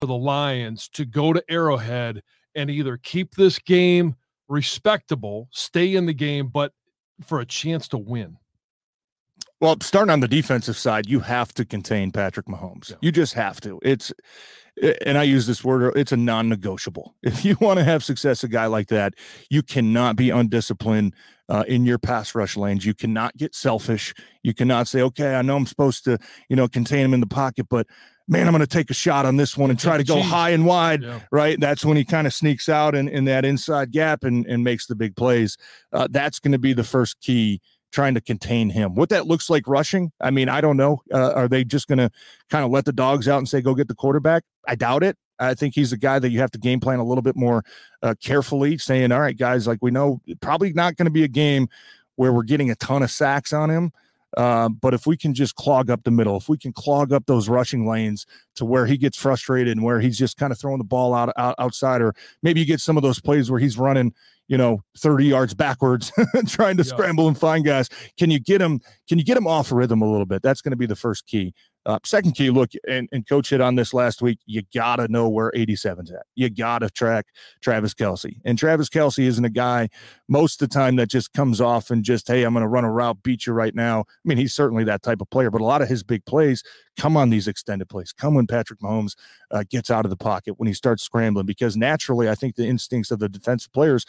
for the Lions to go to Arrowhead and either keep this game respectable, stay in the game, but for a chance to win? Well, starting on the defensive side, you have to contain Patrick Mahomes. Yeah. You just have to. It's and I use this word, it's a non-negotiable. If you want to have success, a guy like that, you cannot be undisciplined uh, in your pass rush lanes. You cannot get selfish. You cannot say, okay, I know I'm supposed to, you know, contain him in the pocket, but man, I'm going to take a shot on this one and try to go high and wide, yeah. right? That's when he kind of sneaks out in, in that inside gap and, and makes the big plays. Uh, that's going to be the first key trying to contain him. What that looks like rushing, I mean, I don't know. Uh, are they just going to kind of let the dogs out and say, go get the quarterback? I doubt it. I think he's a guy that you have to game plan a little bit more uh, carefully, saying, all right, guys, like we know probably not going to be a game where we're getting a ton of sacks on him. Uh, but if we can just clog up the middle, if we can clog up those rushing lanes to where he gets frustrated and where he's just kind of throwing the ball out, out outside, or maybe you get some of those plays where he's running, you know, 30 yards backwards, trying to yeah. scramble and find guys. Can you get him? Can you get him off rhythm a little bit? That's going to be the first key. Uh, second key, look, and, and coach hit on this last week. You got to know where 87's at. You got to track Travis Kelce. And Travis Kelce isn't a guy most of the time that just comes off and just, hey, I'm going to run a route, beat you right now. I mean, he's certainly that type of player, but a lot of his big plays come on these extended plays, come when Patrick Mahomes uh, gets out of the pocket, when he starts scrambling, because naturally, I think the instincts of the defensive players,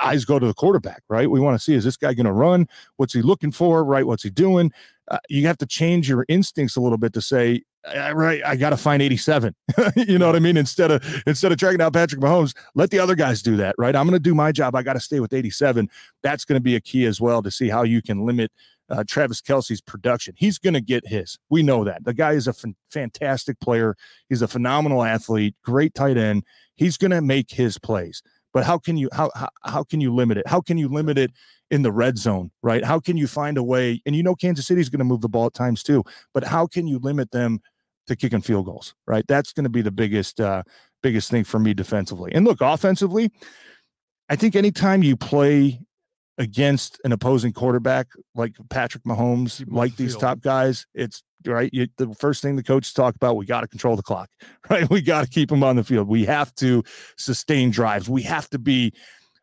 eyes go to the quarterback, right? We want to see, is this guy going to run? What's he looking for, right? What's he doing? Uh, you have to change your instincts a little bit to say, right, I got to find 87. you know what I mean? Instead of instead of tracking down Patrick Mahomes, let the other guys do that, right? I'm going to do my job. I got to stay with 87. That's going to be a key as well to see how you can limit uh, Travis Kelce's production. He's going to get his. We know that. The guy is a f- fantastic player. He's a phenomenal athlete, great tight end. He's going to make his plays. But how can you how, how how can you limit it? How can you limit it in the red zone, right? How can you find a way? And you know, Kansas City is going to move the ball at times too, but how can you limit them to kicking field goals, right? That's going to be the biggest, uh, biggest thing for me defensively. And look, offensively, I think anytime you play against an opposing quarterback like Patrick Mahomes, like these top guys, it's right. You, the first thing the coaches talk about, we got to control the clock, right? We got to keep them on the field. We have to sustain drives. We have to be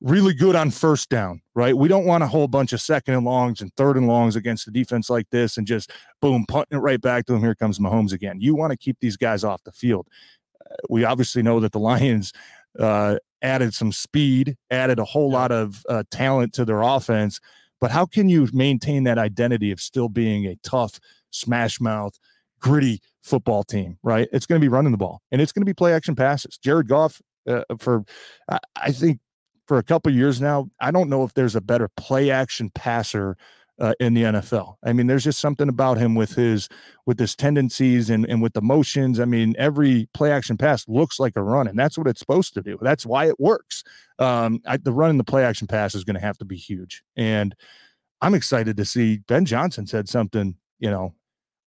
really good on first down, right? We don't want a whole bunch of second and longs and third and longs against a defense like this and just boom, punting it right back to them. Here comes Mahomes again. You want to keep these guys off the field. Uh, we obviously know that the Lions uh, added some speed, added a whole lot of uh, talent to their offense. But how can you maintain that identity of still being a tough, smash mouth, gritty football team, right? It's going to be running the ball and it's going to be play action passes. Jared Goff, uh, for I think for a couple years now. I don't know if there's a better play action passer uh, in the NFL. I mean, there's just something about him with his with his tendencies and and with the motions. I mean, every play action pass looks like a run, and that's what it's supposed to do. That's why it works. Um, I, the run and the play action pass is going to have to be huge, and I'm excited to see. Ben Johnson said something, you know,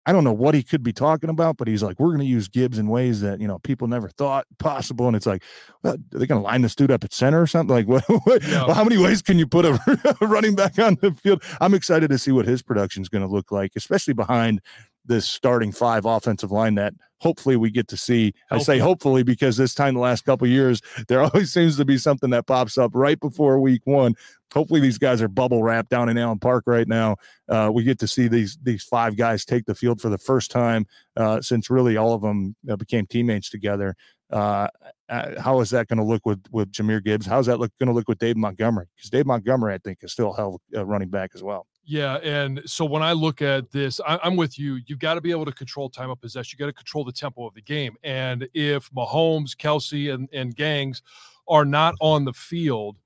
I don't know what he could be talking about, but he's like, we're going to use Gibbs in ways that, you know, people never thought possible. And it's like, well, are they going to line this dude up at center or something? Like, what, what well, how many ways can you put a running back on the field? I'm excited to see what his production is going to look like, especially behind this starting five offensive line that hopefully we get to see. Hopefully. I say hopefully because this time the last couple years there always seems to be something that pops up right before week one. Hopefully these guys are bubble wrapped down in Allen Park right now. Uh, we get to see these these five guys take the field for the first time uh, since really all of them uh, became teammates together. Uh, uh, how is that going to look with with Jahmyr Gibbs? How's that look going to look with Dave Montgomery? Because Dave Montgomery, I think, is still a hell of a running back as well. Yeah, and so when I look at this, I, am with you. You've got to be able to control time of possession. You got to control the tempo of the game. And if Mahomes, Kelce, and, and gangs are not on the field,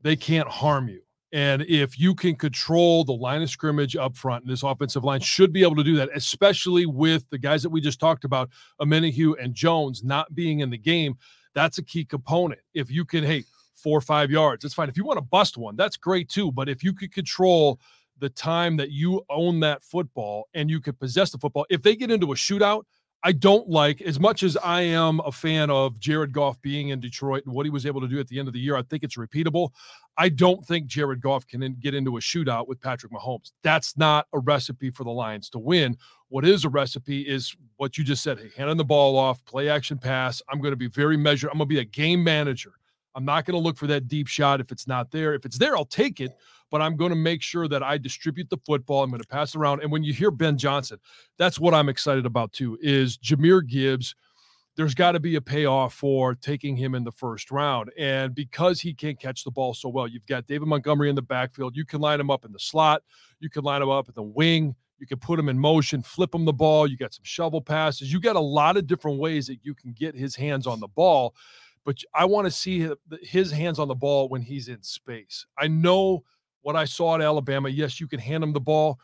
they can't harm you. And if you can control the line of scrimmage up front, and this offensive line should be able to do that, especially with the guys that we just talked about, Omenihu and Jones not being in the game, that's a key component. If you can, hey, four or five yards, that's fine. If you want to bust one, that's great too. But if you could control – the time that you own that football and you could possess the football. If they get into a shootout, I don't like as much as I am a fan of Jared Goff being in Detroit and what he was able to do at the end of the year. I think it's repeatable. I don't think Jared Goff can get into a shootout with Patrick Mahomes. That's not a recipe for the Lions to win. What is a recipe is what you just said. Hey, handing the ball off, play action pass. I'm going to be very measured. I'm going to be a game manager. I'm not going to look for that deep shot if it's not there. If it's there, I'll take it but I'm going to make sure that I distribute the football. I'm going to pass around. And when you hear Ben Johnson, that's what I'm excited about too. Is Jahmyr Gibbs? There's got to be a payoff for taking him in the first round. And because he can't catch the ball so well, you've got David Montgomery in the backfield. You can line him up in the slot. You can line him up at the wing. You can put him in motion, flip him the ball. You got some shovel passes. You got a lot of different ways that you can get his hands on the ball. But I want to see his hands on the ball when he's in space. I know what I saw at Alabama. Yes, you can hand him the ball.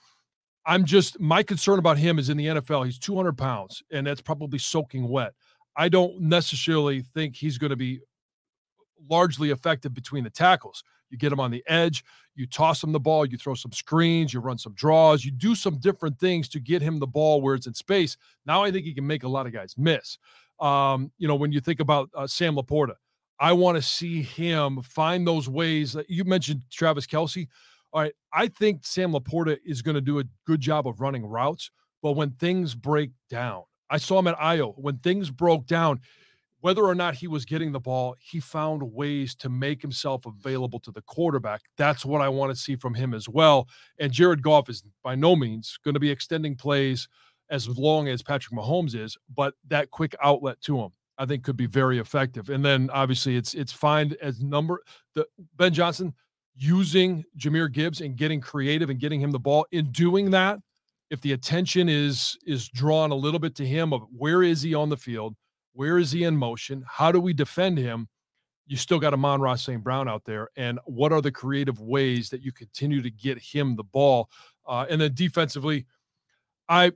I'm just my concern about him is in the NFL. He's 200 pounds, and that's probably soaking wet. I don't necessarily think he's going to be largely effective between the tackles. You get him on the edge, you toss him the ball, you throw some screens, you run some draws, you do some different things to get him the ball where it's in space. Now I think he can make a lot of guys miss. Um, you know, when you think about uh, Sam LaPorta, I want to see him find those ways. That you mentioned Travis Kelce. All right. I think Sam LaPorta is going to do a good job of running routes, but when things break down, I saw him at Iowa. When things broke down, whether or not he was getting the ball, he found ways to make himself available to the quarterback. That's what I want to see from him as well. And Jared Goff is by no means going to be extending plays as long as Patrick Mahomes is, but that quick outlet to him. I think could be very effective. And then obviously it's it's fine as number the Ben Johnson using Jahmyr Gibbs and getting creative and getting him the ball. In doing that, if the attention is is drawn a little bit to him of where is he on the field, where is he in motion, how do we defend him? You still got Amon-Ra St. Brown out there, and what are the creative ways that you continue to get him the ball? Uh, and then defensively, I